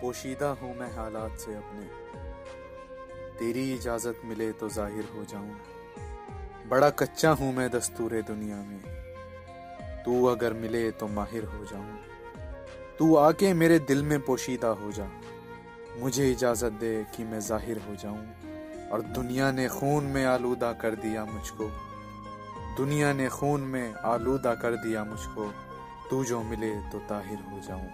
पोशीदा हूँ मैं हालात से अपने। तेरी इजाज़त मिले तो ज़ाहिर हो जाऊँ। बड़ा कच्चा हूँ मैं दस्तूरे दुनिया में। तू अगर मिले तो माहिर हो जाऊँ। तू आके मेरे दिल में पोशीदा हो जा। मुझे इजाज़त दे कि मैं ज़ाहिर हो जाऊँ। और दुनिया ने खून में आलूदा कर दिया मुझको। दुनिया ने खून में आलूदा कर दिया मुझको। तू जो मिले तो ताहिर हो जाऊँ।